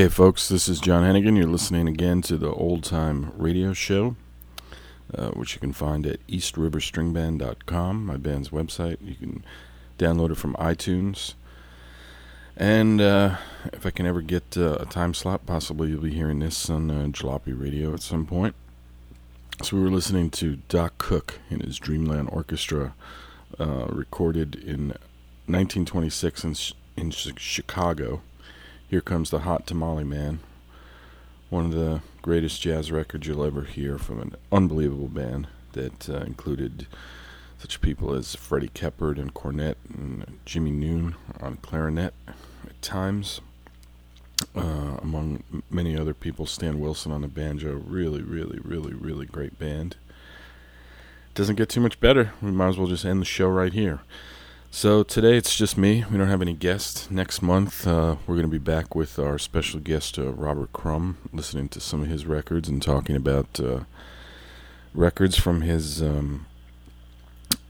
Okay, folks, this is John Heneghan. You're listening again to the Old Time Radio Show, uh, which you can find at eastriverstringband.com, my band's website. You can download it from iTunes. And uh, if I can ever get uh, a time slot, possibly you'll be hearing this on uh, Jalopy Radio at some point. So we were listening to Doc Cook in his Dreamland Orchestra, uh, recorded in 1926 in, in Chicago. Here Comes the Hot Tamale Man. One of the greatest jazz records you'll ever hear from an unbelievable band that uh, included such people as Freddie Keppard and cornet and Jimmy Noone on clarinet at times, uh, among many other people. Stan Wilson on the banjo. Really, really, really, really great band. Doesn't get too much better. We might as well just end the show right here. So today it's just me. We don't have any guests. Next month uh, we're going to be back with our special guest uh, Robert Crumb, listening to some of his records and talking about uh, records from his um,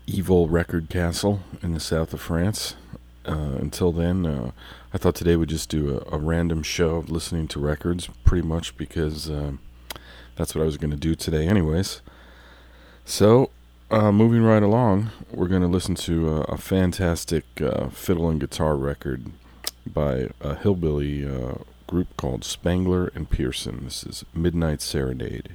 evil record castle in the south of France. Uh, until then, uh, I thought today we'd just do a, a, random show of listening to records, pretty much because uh, that's what I was going to do today, anyways. So uh, moving right along, we're going to listen to a, a fantastic uh, fiddle and guitar record by a hillbilly uh, group called Spangler and Pearson. This is Midnight Serenade.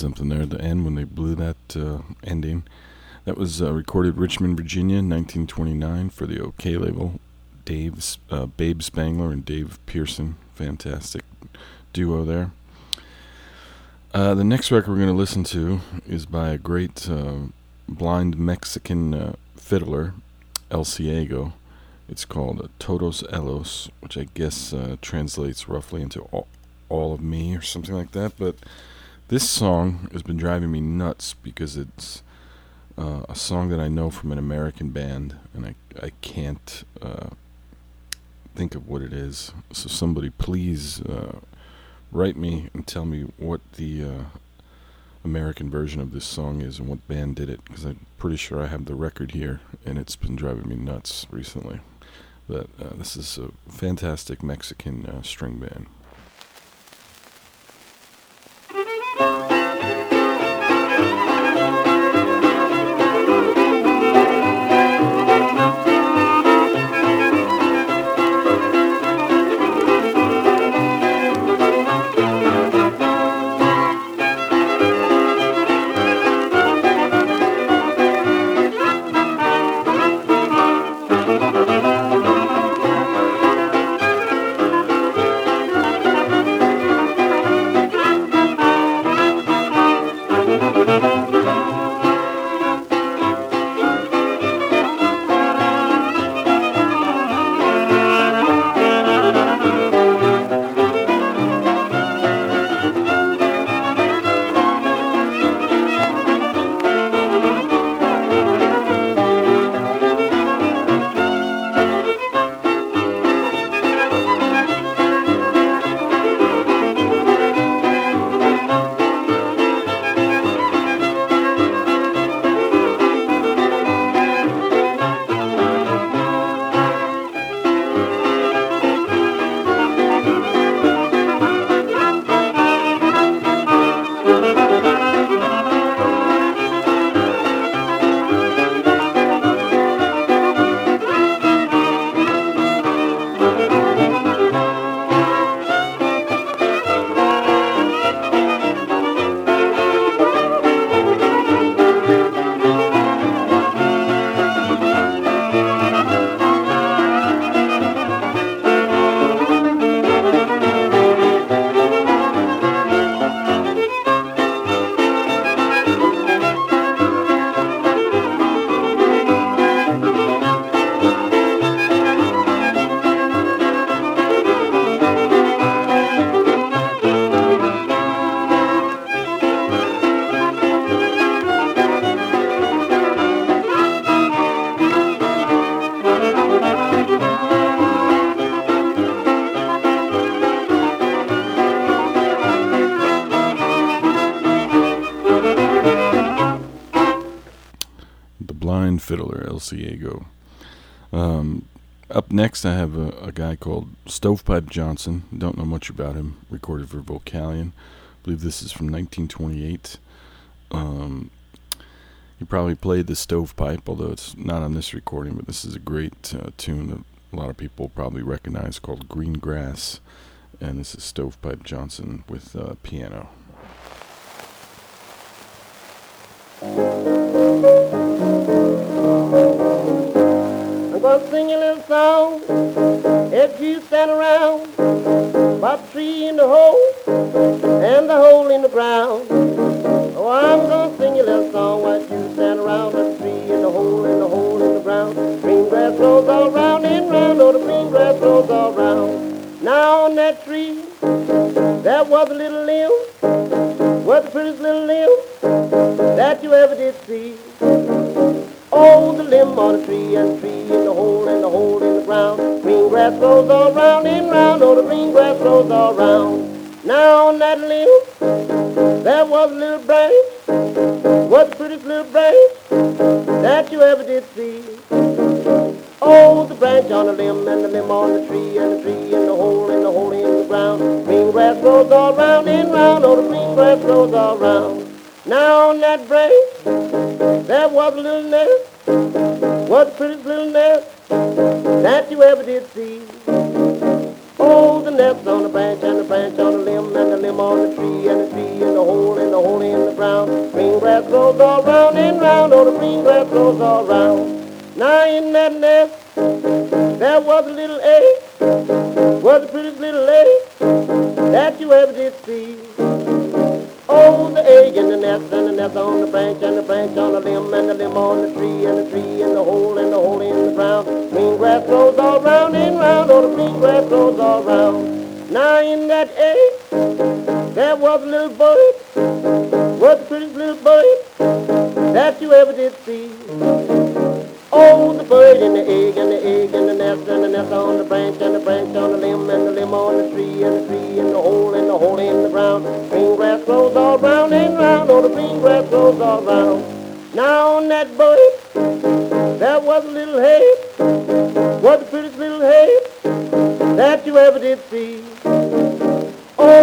Something there at the end when they blew that uh, ending. That was uh, recorded Richmond, Virginia, 1929 for the OKeh label. Dave, uh, Babe Spangler and Dave Pearson, fantastic duo there. Uh, the next record we're going to listen to is by a great uh, blind Mexican uh, fiddler, El Ciego. It's called Todos Ellos, which I guess translates roughly into all, all of me or something like that. But this song has been driving me nuts because it's uh, a song that I know from an American band, and I I can't uh, think of what it is. So somebody please uh, write me and tell me what the uh, American version of this song is and what band did it, because I'm pretty sure I have the record here, and it's been driving me nuts recently. But uh, this is a fantastic Mexican uh, string band. Ciego. Um, up next, I have a, a, guy called Stovepipe Johnson. Don't know much about him. Recorded for Vocalion. I believe this is from 1928. Um, he probably played the stovepipe, although it's not on this recording. But this is a great uh, tune that a lot of people probably recognize called Green Grass. And this is Stovepipe Johnson with uh, piano. A little song as you stand around by the tree in the hole and the hole in the ground. Oh, I'm gonna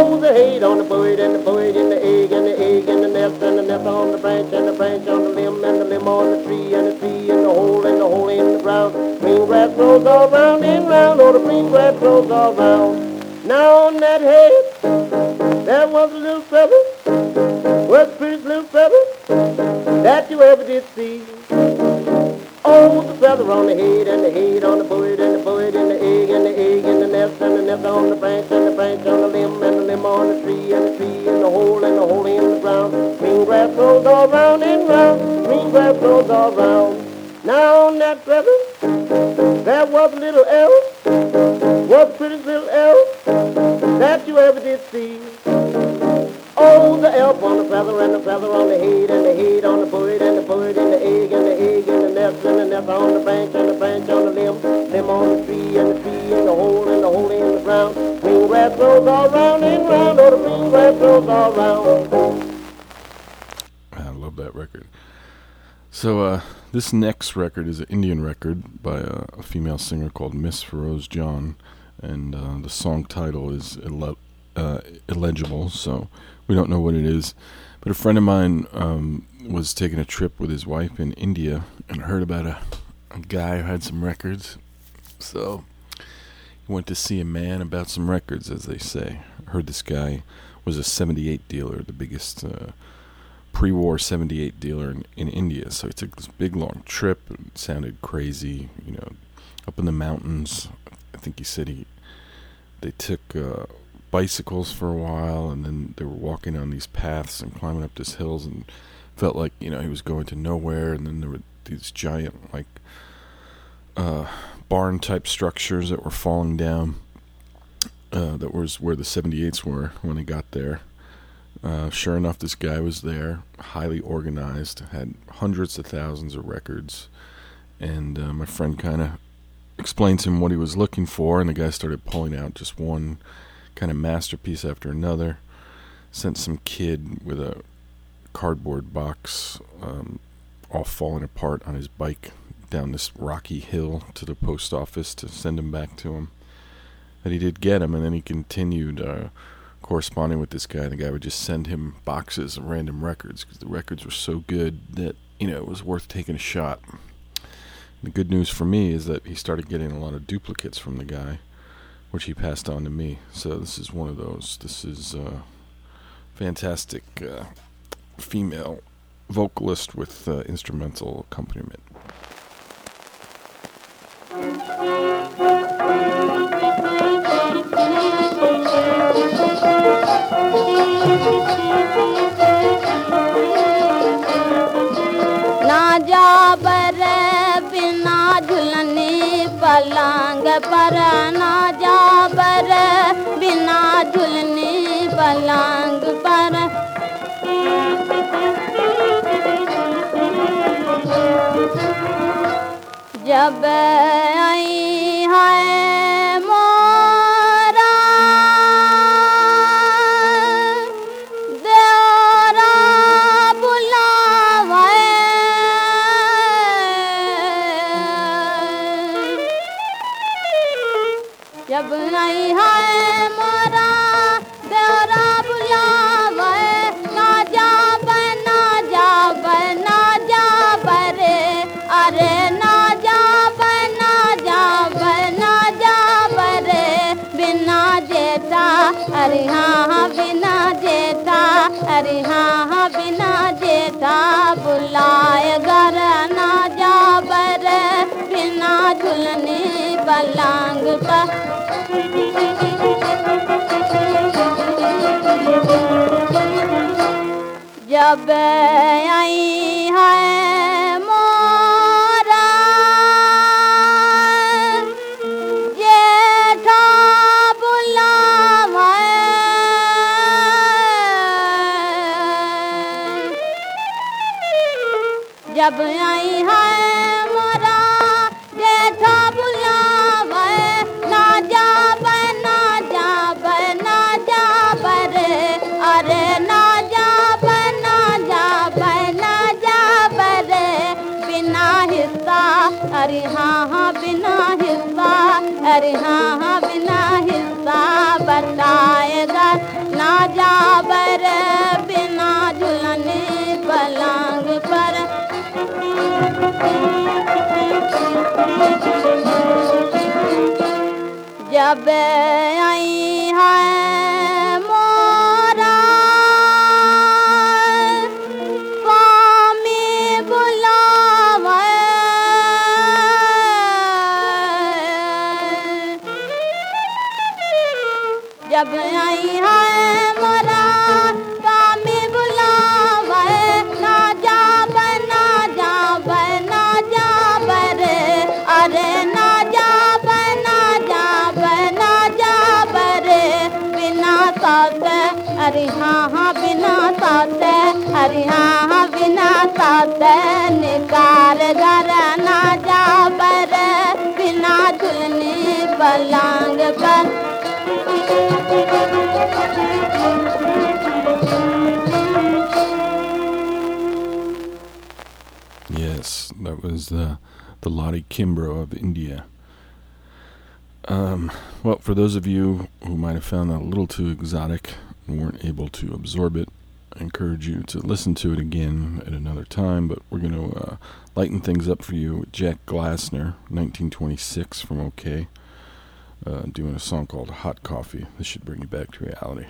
Oh, the head on the bird and the bird and the egg and the egg and the nest and the nest on the branch and the branch on the limb and the limb on the tree and the tree in the hole and the hole in the ground. Green grass grows all round and round, oh, the green grass grows all round. Now on that head, there was a little feather, was the prettiest little feather that you ever did see. Oh, the feather on the head and the head on the bird and the bird and the egg and the egg and the nest and the nest on the branch and the branch on the limb and the limb on the tree and the tree in the hole and the hole in the ground. Green grass grows all round and round, green grass grows all round. Now on that feather, there was a little elf, was the prettiest little elf that you ever did see. Oh, the elf on the feather and the feather on the head and the head on the bird and the bird and the egg and the egg and the nest and the nest on the branch and the branch on the limb, limb on the tree and the tree in the hole and the hole in the ground. Green grass grows all round and round, oh, the green grass grows all round. I love that record. So, uh, this next record is an Indian record by a, a female singer called Miss Feroz John, and uh, the song title is ille- uh, illegible, so we don't know what it is. But a friend of mine um, was taking a trip with his wife in India and heard about a, a guy who had some records. So he went to see a man about some records, as they say. Heard this guy was a 78 dealer, the biggest uh, pre-war 78 dealer in, in India. So he took this big long trip. It sounded crazy, you know, up in the mountains. I think he said he they took uh, bicycles for a while, and then they were walking on these paths and climbing up these hills, and felt like you know he was going to nowhere. And then there were these giant like uh, barn type structures that were falling down. Uh, that was where the 78s were when they got there. Uh, sure enough, this guy was there, highly organized, had hundreds of thousands of records, and uh, my friend kind of explained to him what he was looking for, and the guy started pulling out just one kind of masterpiece after another. Sent some kid with a cardboard box, um, all falling apart on his bike down this rocky hill to the post office to send him back to him. But he did get him, and then he continued uh, corresponding with this guy. The guy would just send him boxes of random records because the records were so good that you know it was worth taking a shot. The good news for me is that he started getting a lot of duplicates from the guy, which he passed on to me. So this is one of those. This is uh, fantastic uh, female vocalist with uh, instrumental accompaniment. ना जा बर बिना झुलनी पलंग पर ना पलंग पर जब आई है अरे हाँ बिना जेता बुलाए घर ना जाब रे बिना झुलने पलंग पर जब आई है जब आई है तन कार जा पर बिना पर Yes, that was the the Lottie Kimbrough of India. Um, well, for those of you who might have found that a little too exotic and weren't able to absorb it, encourage you to listen to it again at another time. But we're going to uh, lighten things up for you with Jack Glassner, 1926 from OKeh, uh, doing a song called Hot Coffee. This should bring you back to reality.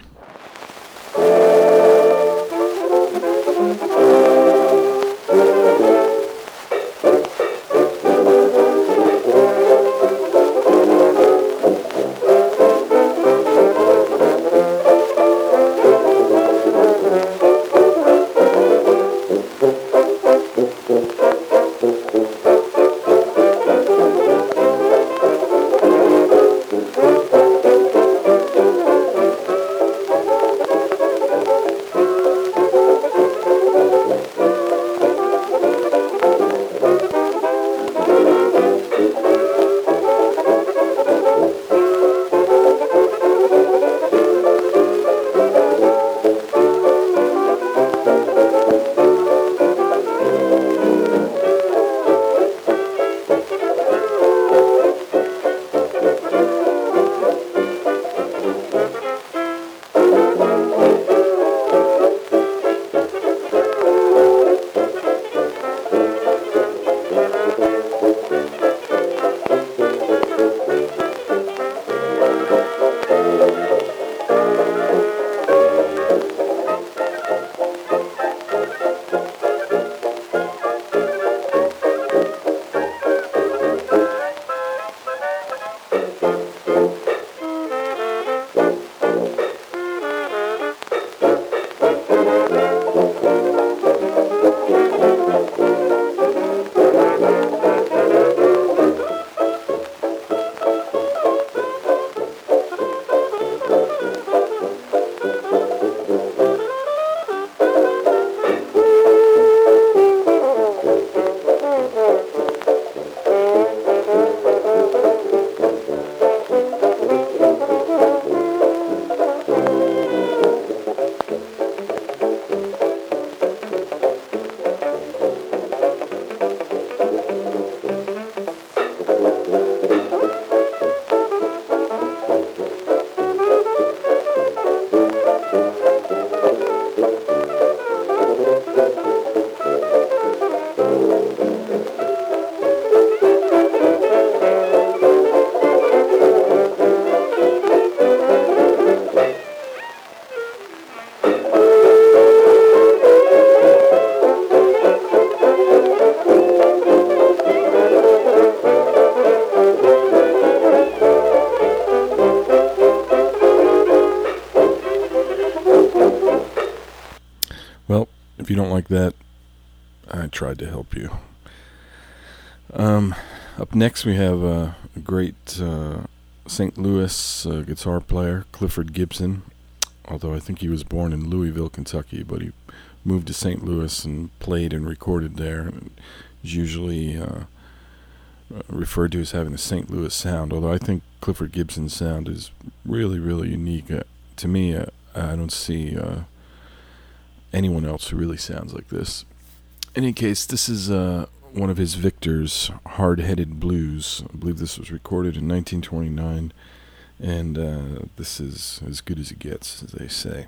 Don't like that, I tried to help you. Um, up next, we have a great uh, St. Louis uh, guitar player, Clifford Gibson. Although I think he was born in Louisville, Kentucky, but he moved to St. Louis and played and recorded there. And usually uh, referred to as having the St. Louis sound. Although I think Clifford Gibson's sound is really, really unique. Uh, to me, uh, I don't see uh, anyone else who really sounds like this. In any case, this is uh, one of his Victor's Hard Headed Blues. I believe this was recorded in 1929, and uh, this is as good as it gets, as they say.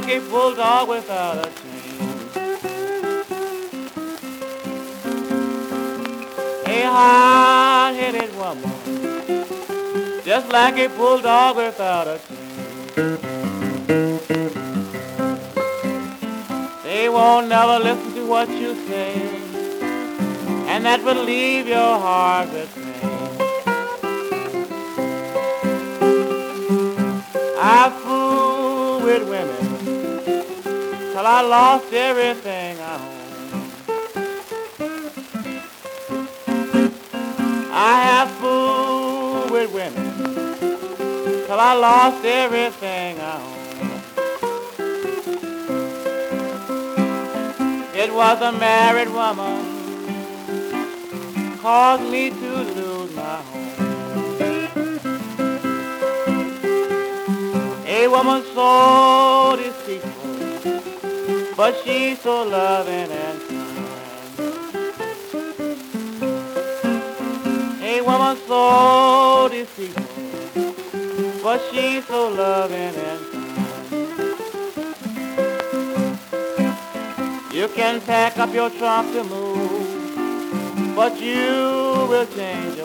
Like a bulldog without a chain. A hard-headed woman, just like a bulldog without a chain. They won't never listen to what you say, and that will leave your heart with I lost everything I own. I have fooled with women till I lost everything I own. It was a married woman caused me to lose my home. A woman so deceitful, but she's so loving and kind. A woman so deceitful, but she's so loving and kind. You can pack up your trunk to move, but you will change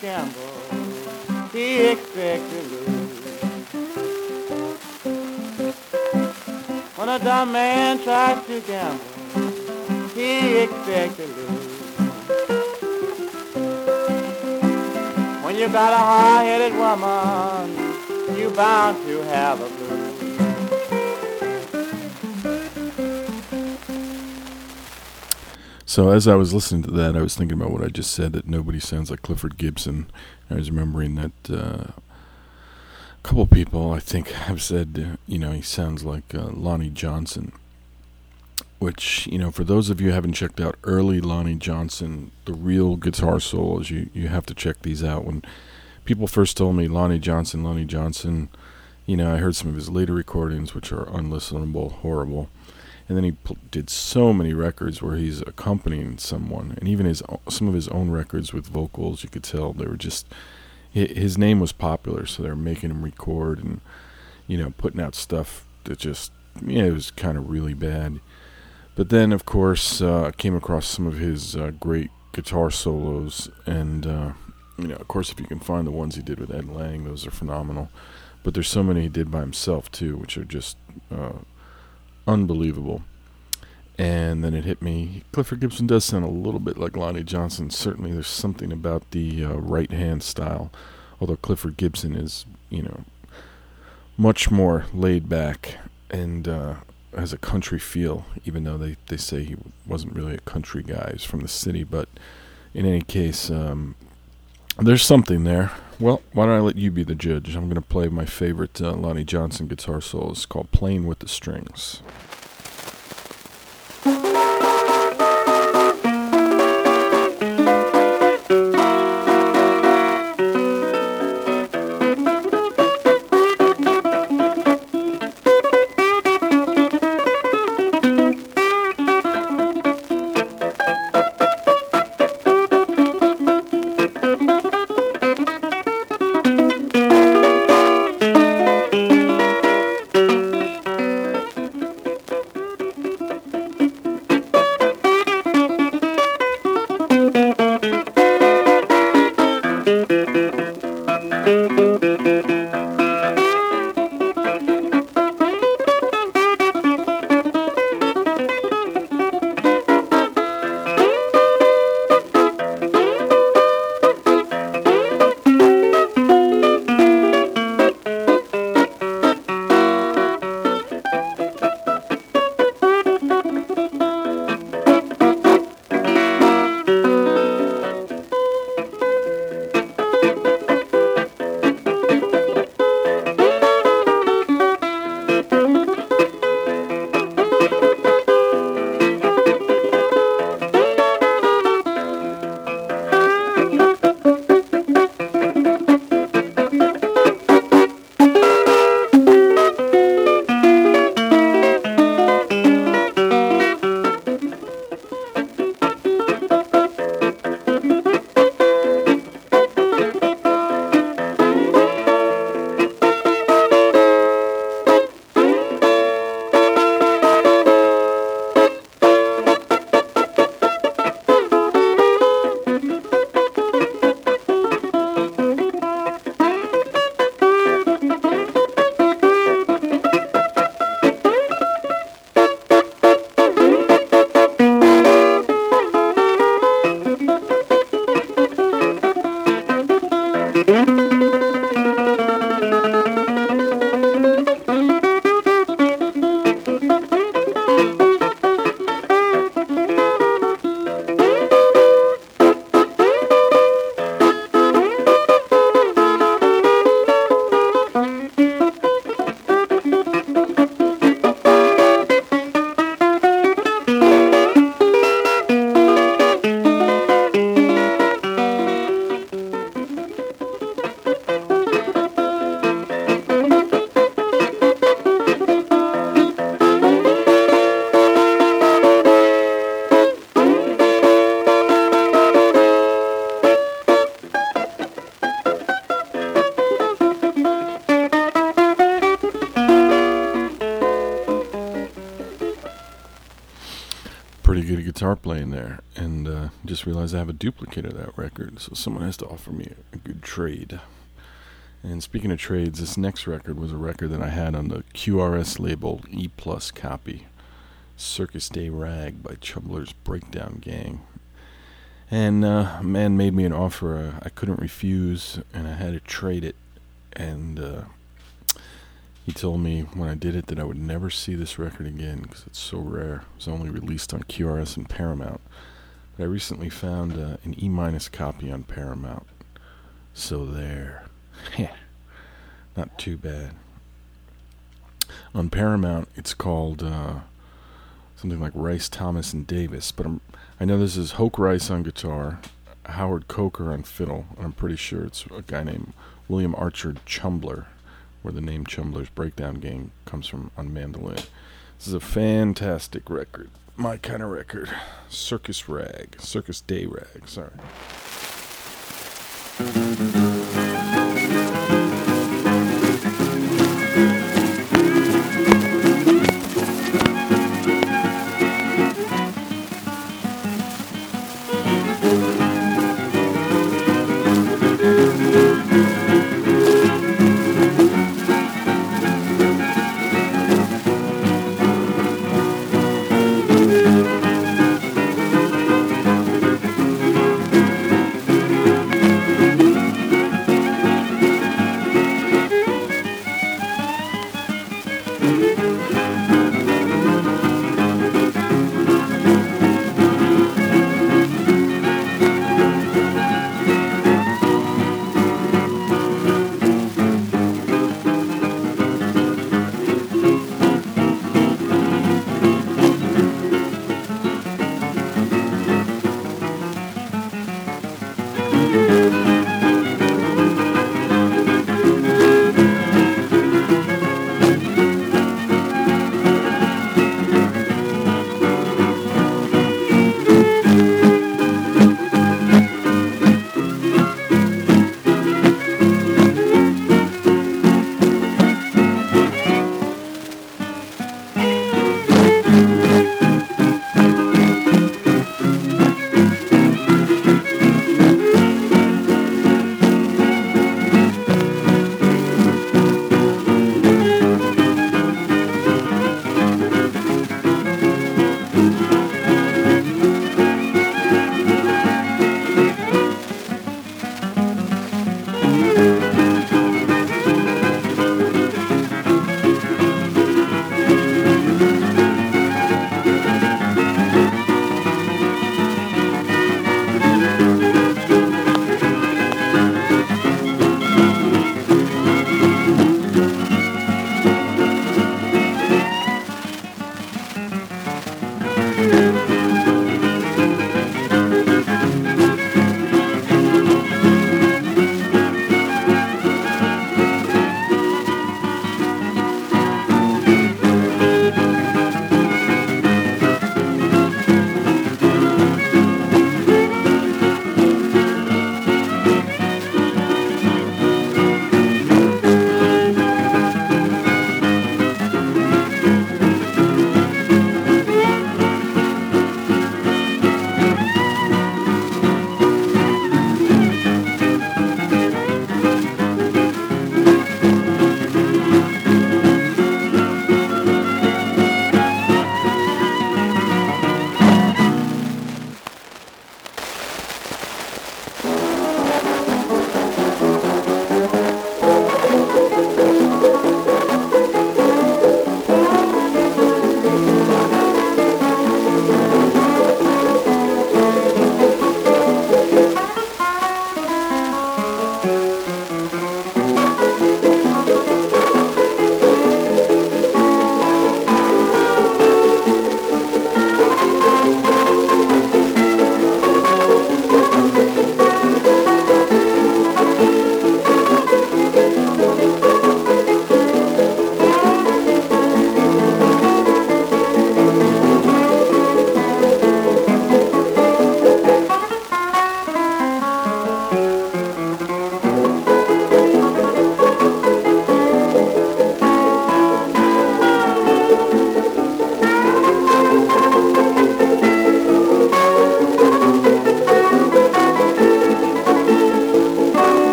gamble, he expects to lose. When a dumb man tries to gamble, he expects to lose. When you got a hard-headed woman, you bound to have a So as I was listening to that, I was thinking about what I just said that nobody sounds like Clifford Gibson. I was remembering that uh, a couple people I think have said, uh, you know, he sounds like uh, Lonnie Johnson. Which you know, for those of you who haven't checked out early Lonnie Johnson, the real guitar solos, you you have to check these out. When people first told me Lonnie Johnson, Lonnie Johnson, you know, I heard some of his later recordings, which are unlistenable, horrible and then he pl- did so many records where he's accompanying someone, and even his some of his own records with vocals. You could tell they were just his name was popular, so they were making him record and you know putting out stuff that just yeah it was kind of really bad. But then, of course, uh, I came across some of his uh, great guitar solos, and uh, you know, of course, if you can find the ones he did with Ed Lang, those are phenomenal. But there's so many he did by himself too, which are just uh, unbelievable. And then it hit me. Clifford Gibson does sound a little bit like Lonnie Johnson. Certainly, there's something about the uh, right hand style. Although Clifford Gibson is, you know, much more laid back and uh, has a country feel, even though they, they say he wasn't really a country guy. He's from the city, but in any case, um, there's something there. Well, why don't I let you be the judge? I'm going to play my favorite uh, Lonnie Johnson guitar solo. It's called Playing with the Strings. Guitar playing there, and uh, just realized I have a duplicate of that record, so someone has to offer me a, good trade. And speaking of trades, this next record was a record that I had on the QRS label E Plus copy, Circus Day Rag by Chumbler's Breakdown Gang. And uh, a man made me an offer uh, I couldn't refuse, and I had to trade it. And uh, he told me when I did it that I would never see this record again because it's so rare. It was only released on QRS and Paramount. But I recently found uh, an E minus copy on Paramount. So there. Not too bad. On Paramount, it's called uh, something like Rice, Thomas, and Davis. But I'm, I know this is Hoke Rice on guitar, Howard Coker on fiddle, and I'm pretty sure it's a guy named William Archer Chumbler where the name Chumbler's Breakdown Gang comes from on mandolin. This is a fantastic record. My kind of record. Circus Rag. Circus Day Rag, sorry.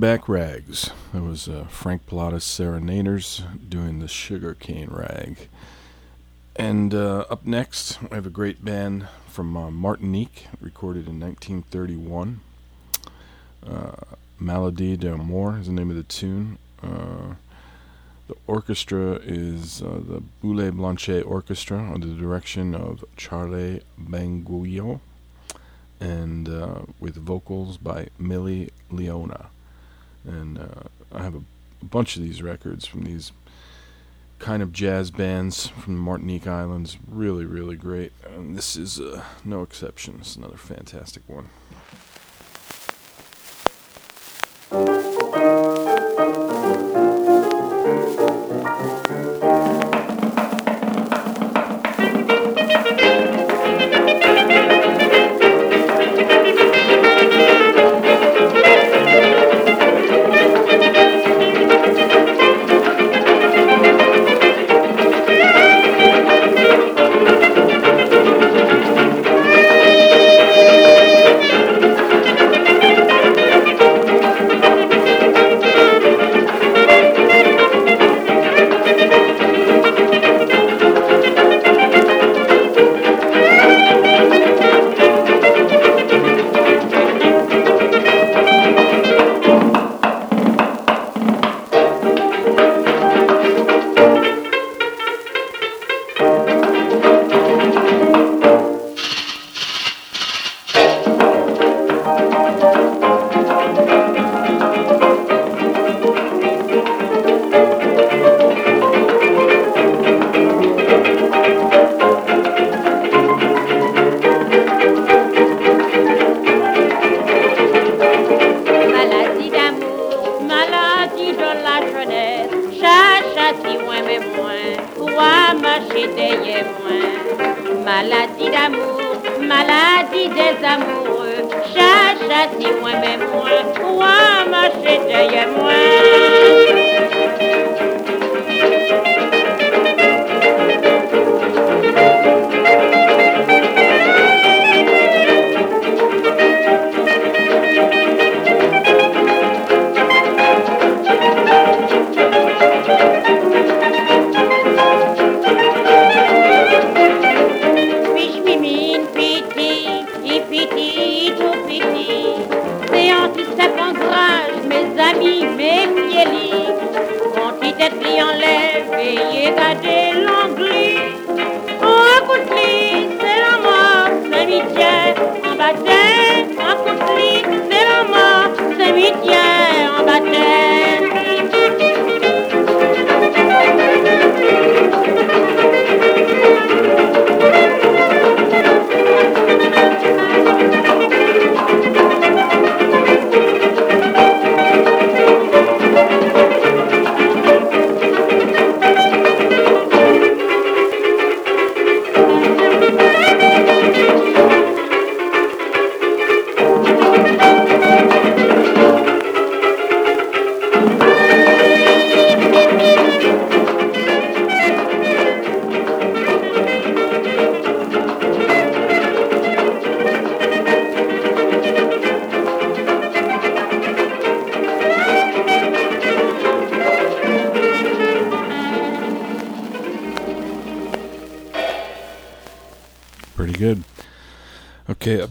Back Rags. That was uh, Frank Pilatus Serenaders doing the Sugar Cane Rag. And uh, up next, I have a great band from uh, Martinique, recorded in 1931. Uh, Maladie d'amour is the name of the tune. Uh, the orchestra is uh, the Boule Blanchet Orchestra under the direction of Charlie Benguignon and with vocals by Millie Leona and uh, I have a, a, bunch of these records from these kind of jazz bands from the Martinique Islands. Really, really great, and this is uh, no exception. It's another fantastic one. that day long.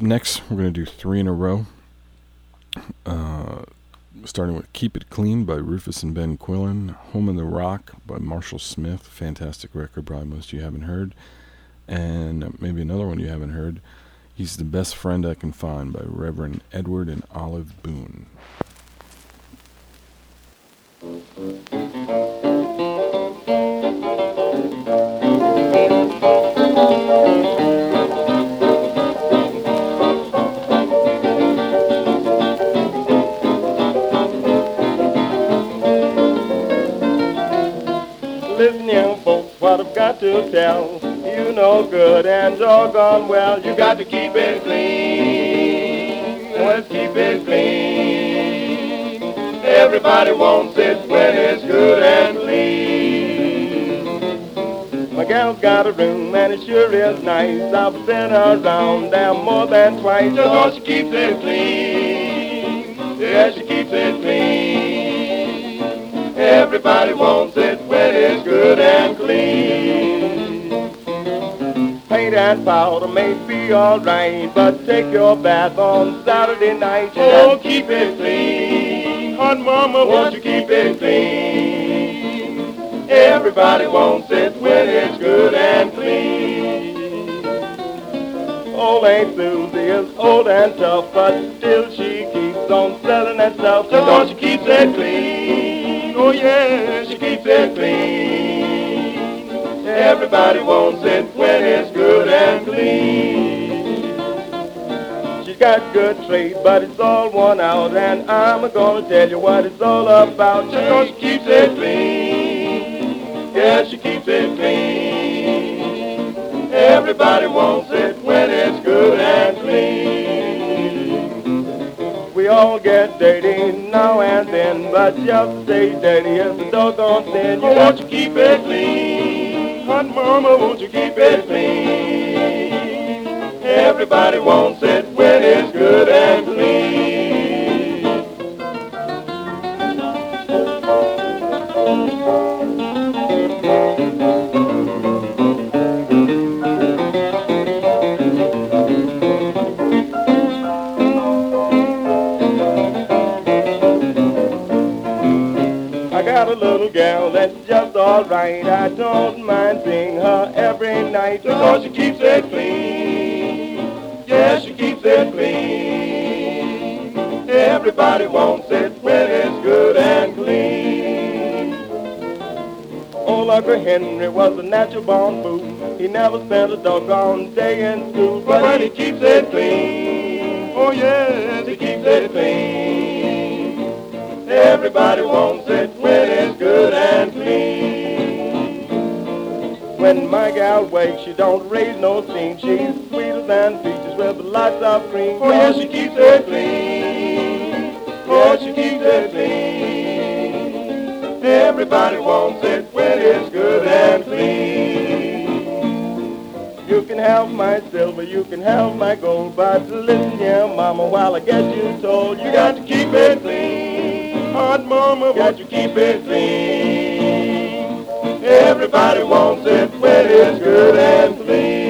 Next, we're going to do three in a row. Uh, starting with Keep It Clean by Rufus and Ben Quillian, Home in the Rock by Marshall Smith, fantastic record, probably most you haven't heard, and maybe another one you haven't heard. He's the Best Friend I Can Find by Reverend Edward and Olive Boone. Tell you no good and doggone well. You got to keep it clean. Let's keep it clean. Everybody wants it when it's good and clean. My gal's got a room and it sure is nice. I've been around there more than twice. Just know she keeps it clean. Yeah, she keeps it clean. Everybody wants it when it's good and clean. And powder may be alright, but take your bath on Saturday night. Oh, keep it clean. Hot mama, won't you keep it clean? Everybody wants it when it's good and clean. Old Aunt Susie is old and tough, but still she keeps on selling that stuff. So don't she keeps it clean? Oh yeah, she keeps it clean. Everybody wants it when it's good and clean. She's got good trade, but it's all worn out, and I'm gonna tell you what it's all about. Just 'cause she keeps it clean. Yeah, she keeps it clean. Everybody wants it when it's good and clean. We all get dirty now and then, but just stay dirty is doggone. You won't you keep it clean? Hot mama, won't you keep it clean? Everybody wants it when it's good and clean. Alright. I don't mind seeing her every night because she keeps it clean. Yeah, she keeps it clean. Everybody wants it when it's good and clean. Old Uncle Henry was a natural born fool. He never spent a doggone day in school, but he keeps it clean. Oh yes, he keeps it clean. Everybody wants it when it's good and clean. When my gal wakes, she don't raise no steam. She's sweeter than peaches with lots of cream. Oh yeah, she keeps it clean. Oh, she keeps it clean. Everybody wants it when it's good and clean. You can have my silver, you can have my gold, but listen here, mama, while I get you told, you got to keep it clean. Hot mama, got to keep it clean. Everybody wants it when it's good and clean.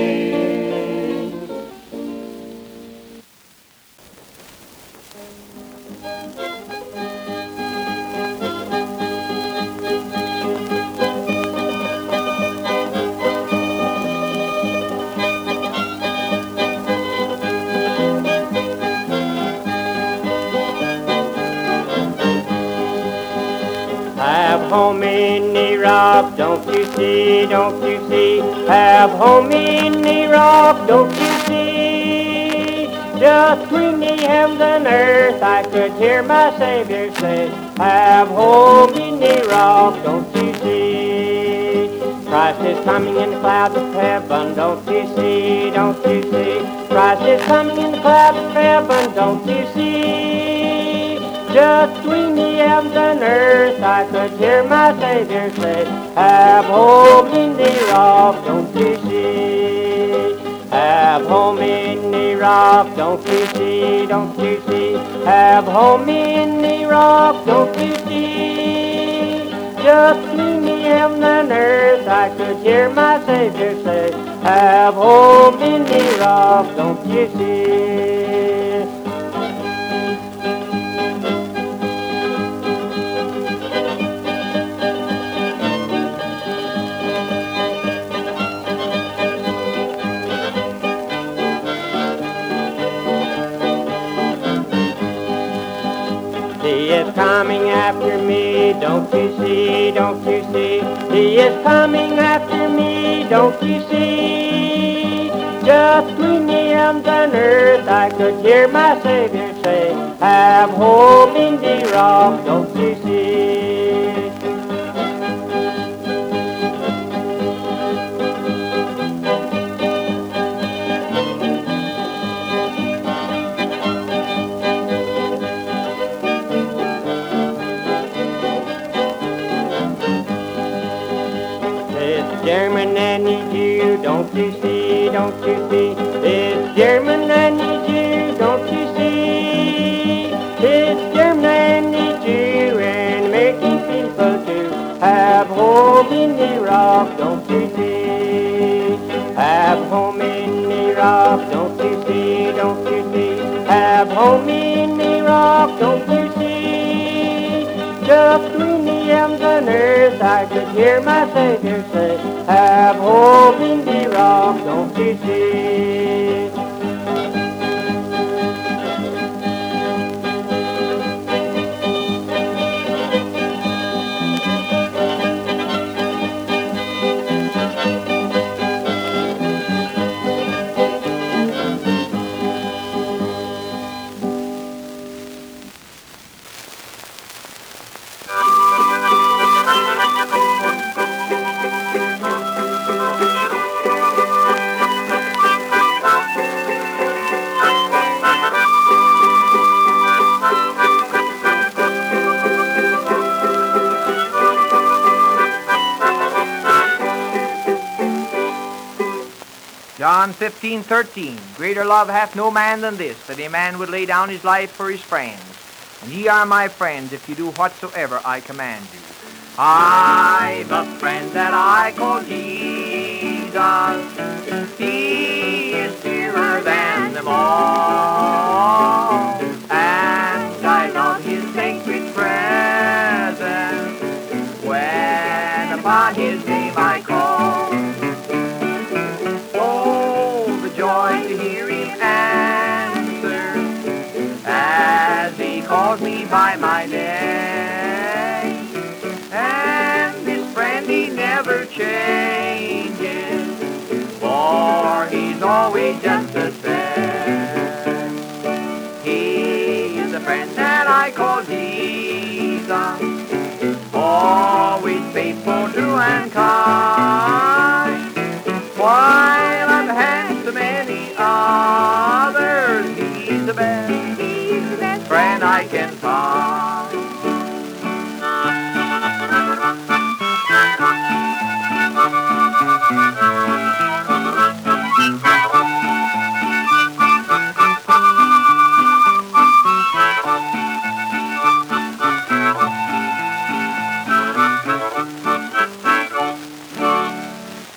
You see, don't you see? Have home in Iraq, don't you see? Just between the heavens and earth, I could hear my Savior say, Have home in Iraq, don't you see? Christ is coming in the clouds of heaven, don't you see, don't you see? Christ is coming in the clouds of heaven, don't you see? Just between the heavens and earth, I could hear my Savior say, Have home in Iraq, don't you see? Have home in Iraq, don't you see, don't you see? Have home in Iraq, don't you see? Just between the heaven and earth, I could hear my Savior say, Have home in Iraq, don't you see? Coming after me, don't you see, don't you see? He is coming after me, don't you see? Just between the heavens and earth, I could hear my Savior say, Have hope in the rock, don't you German and Jew, don't you see? It's German and Jew and making people to have home in Iraq, don't you see? Have home in Iraq, don't you see? Don't you see? Have home in Iraq, don't you see? Just between the heavens and earth, I could hear my Savior say, Have hope in Iraq, 15, 13. Greater love hath no man than this, that a man would lay down his life for his friends. And ye are my friends if you do whatsoever I command you. I've a friend that I call Jesus. He is dearer than them all. Just the. He is a friend that I call Jesus, always faithful, true, and kind.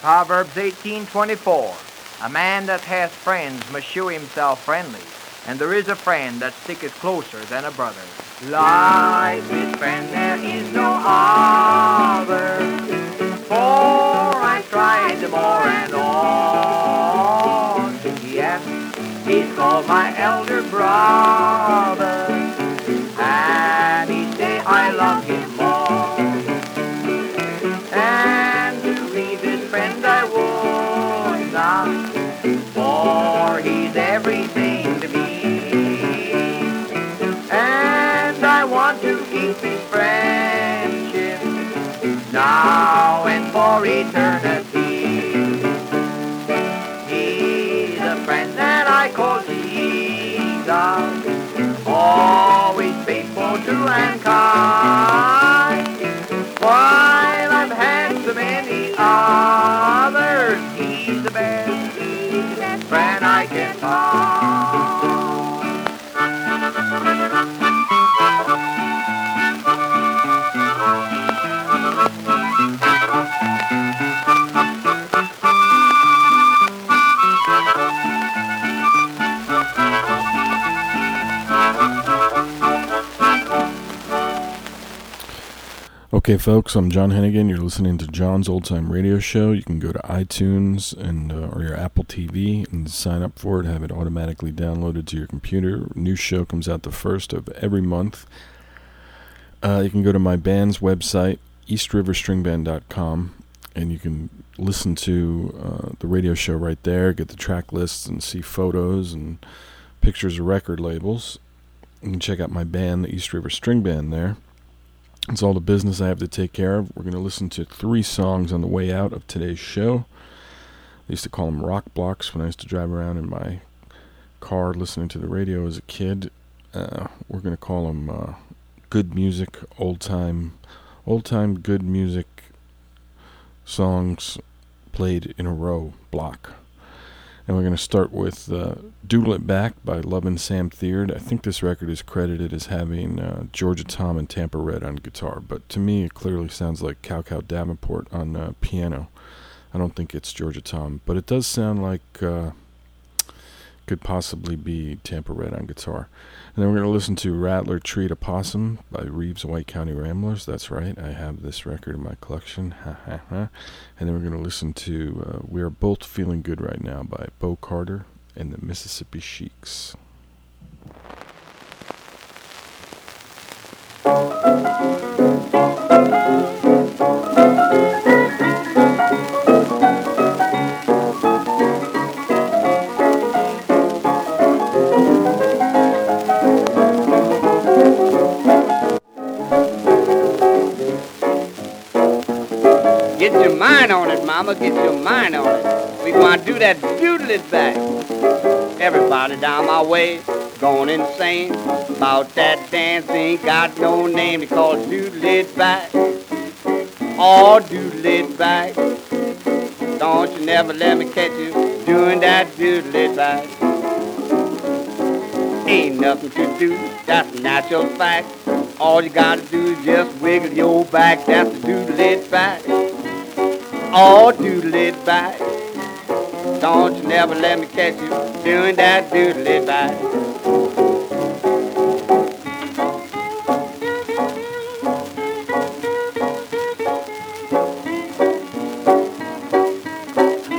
Proverbs 18:24. A man that hath friends must show himself friendly, and there is a friend that sticketh closer than a brother. Like this friend there is no other, for I tried them o'er and on. Yes, he's called my elder brother, and he say I love him now and for eternity. He's a friend that I call Jesus, always faithful, true, and kind. While I'm handsome any others, Okay, folks, I'm John Heneghan. You're listening to John's Old Time Radio Show. You can go to iTunes and uh, or your Apple TV and sign up for it. Have it automatically downloaded to your computer. New show comes out the first of every month. Uh, you can go to my band's website, eastriverstringband.com, and you can listen to uh, the radio show right there. Get the track lists and see photos and pictures of record labels. You can check out my band, the East River String Band, there. It's all the business I have to take care of. We're going to listen to three songs on the way out of today's show. I used to call them rock blocks when I used to drive around in my car listening to the radio as a kid. Uh, we're going to call them uh, good music, old time, old time good music songs played in a row block. And we're going to start with uh, Doodle It Back by Lovin' Sam Theard. I think this record is credited as having uh, Georgia Tom and Tampa Red on guitar, but to me it clearly sounds like Cow Cow Davenport on uh, piano. I don't think it's Georgia Tom, but it does sound like uh, could possibly be Tampa Red on guitar. And then we're going to listen to Rattler Treed a Possum by Reaves White County Ramblers. That's right, I have this record in my collection. and then we're going to listen to uh, We Are Both Feeling Good Right Now by Bo Carter and the Mississippi Sheiks. Mind on it, mama, get your mind on it. We gonna do that doodle it back. Everybody down my way going insane about that dance ain't got no name. They call it doodle it back. Doodle it back. Don't you never let me catch you doing that doodle it back. Ain't nothing to do, that's a natural fact. All you gotta do is just wiggle your back, that's the doodle it back. Doodle it back. Don't you never let me catch you doing that doodle it back.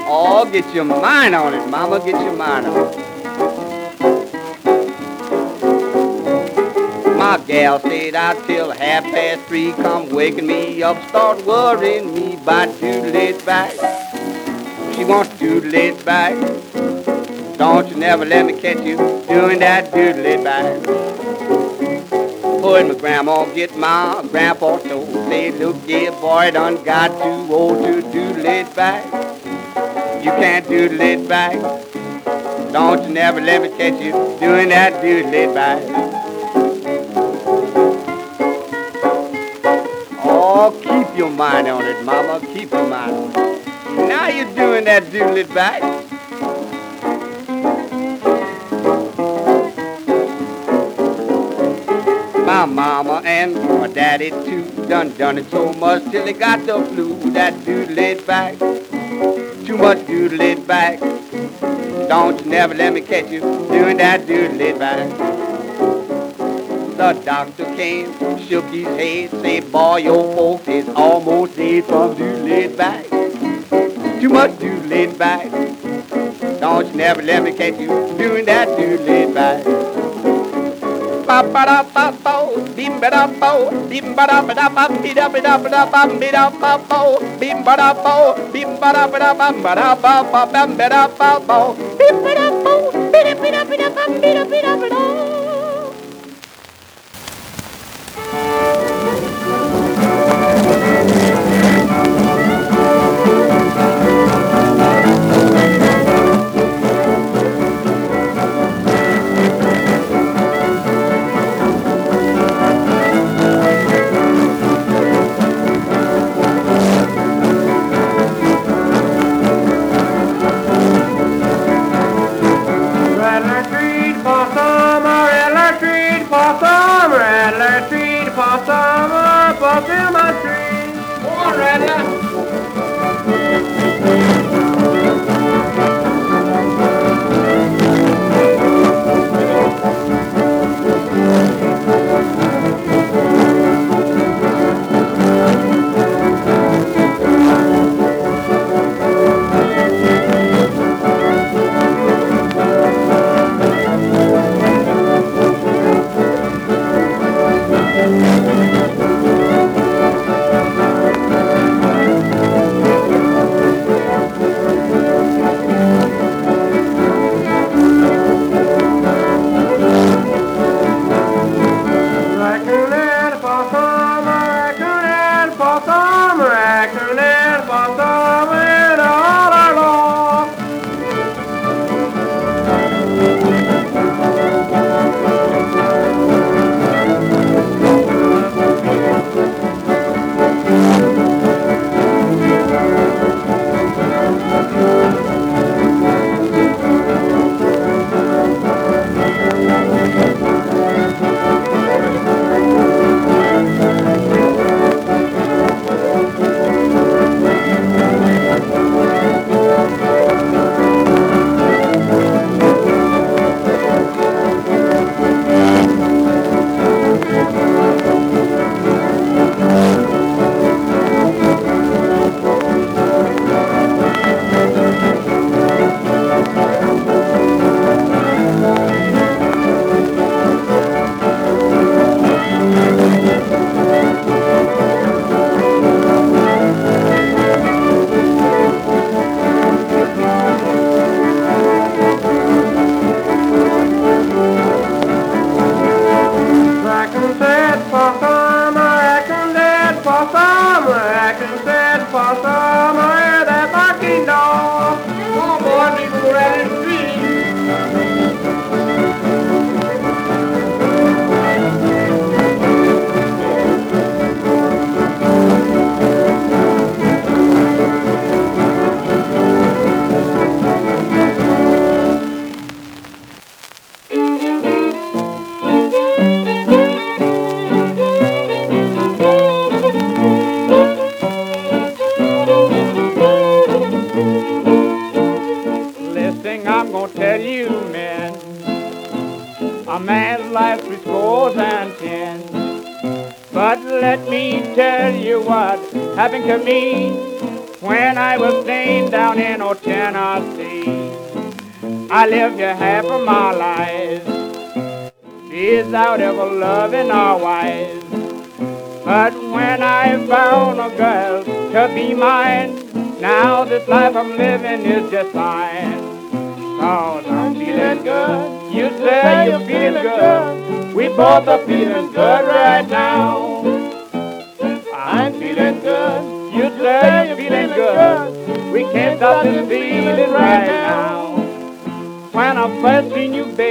Oh, get your mind on it, mama, get your mind on it. My gal stayed out till half past three, come waking me up, start worrying me by doodle it back. She wants to doodle it back. Don't you never let me catch you doing that doodle it back. Heard my grandma get my grandpa told, say, look, yeah, boy, done got too old to doodle it back. You can't doodle it back. Don't you never let me catch you doing that doodle it back. Keep your mind on it, mama, keep your mind on it. Now you're doing that doodle back. My mama and my daddy too done done it so much till they got the flu. That doodle it back, too much doodle it back. Don't you never let me catch you doing that doodle it back. The doctor came, shook his head, say, boy, your folks is almost dead from doodle it back. Too much doodle it back. Don't you never let me catch you doing that doodle it back. Ba ba da pa, ti da pa da pa da tam, bi da pa pao, bim ba bo, bim ba da bo, bim ba da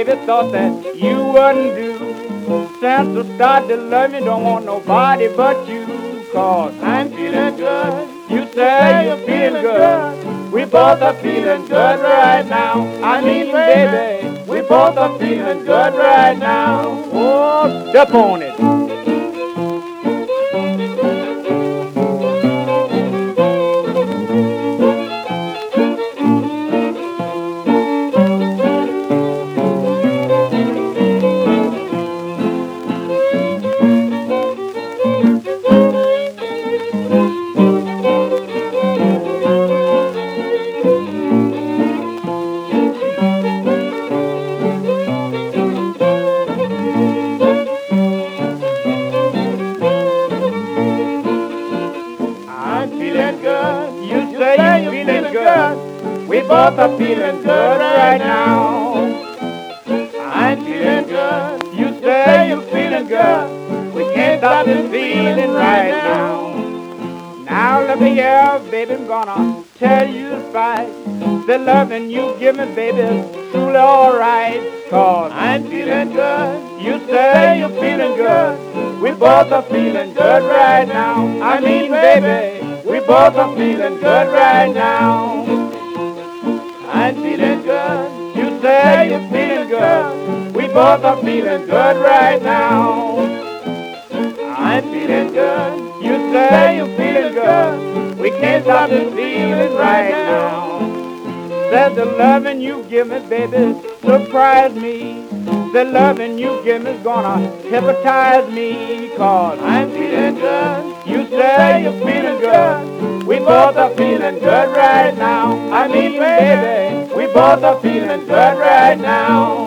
baby, thought that you wouldn't do. Since I started to love you, don't want nobody but you. Cause I'm feeling good. You say you're feeling good. We both are feeling good right now. I mean, baby, we both are feeling good right now. Oh, step on it. Baby, is truly alright. Cause I'm feeling good. You say you're feeling good. We both are feeling good right now. I mean, baby, we both are feeling good right now. I'm feeling good. You say you're feeling good. We both are feeling good give me, baby, surprise me. The loving you give me's gonna hypnotize me. Cause I'm feeling good. You say you're feeling good. We both are feeling good right now. I mean, baby, we both are feeling good right now.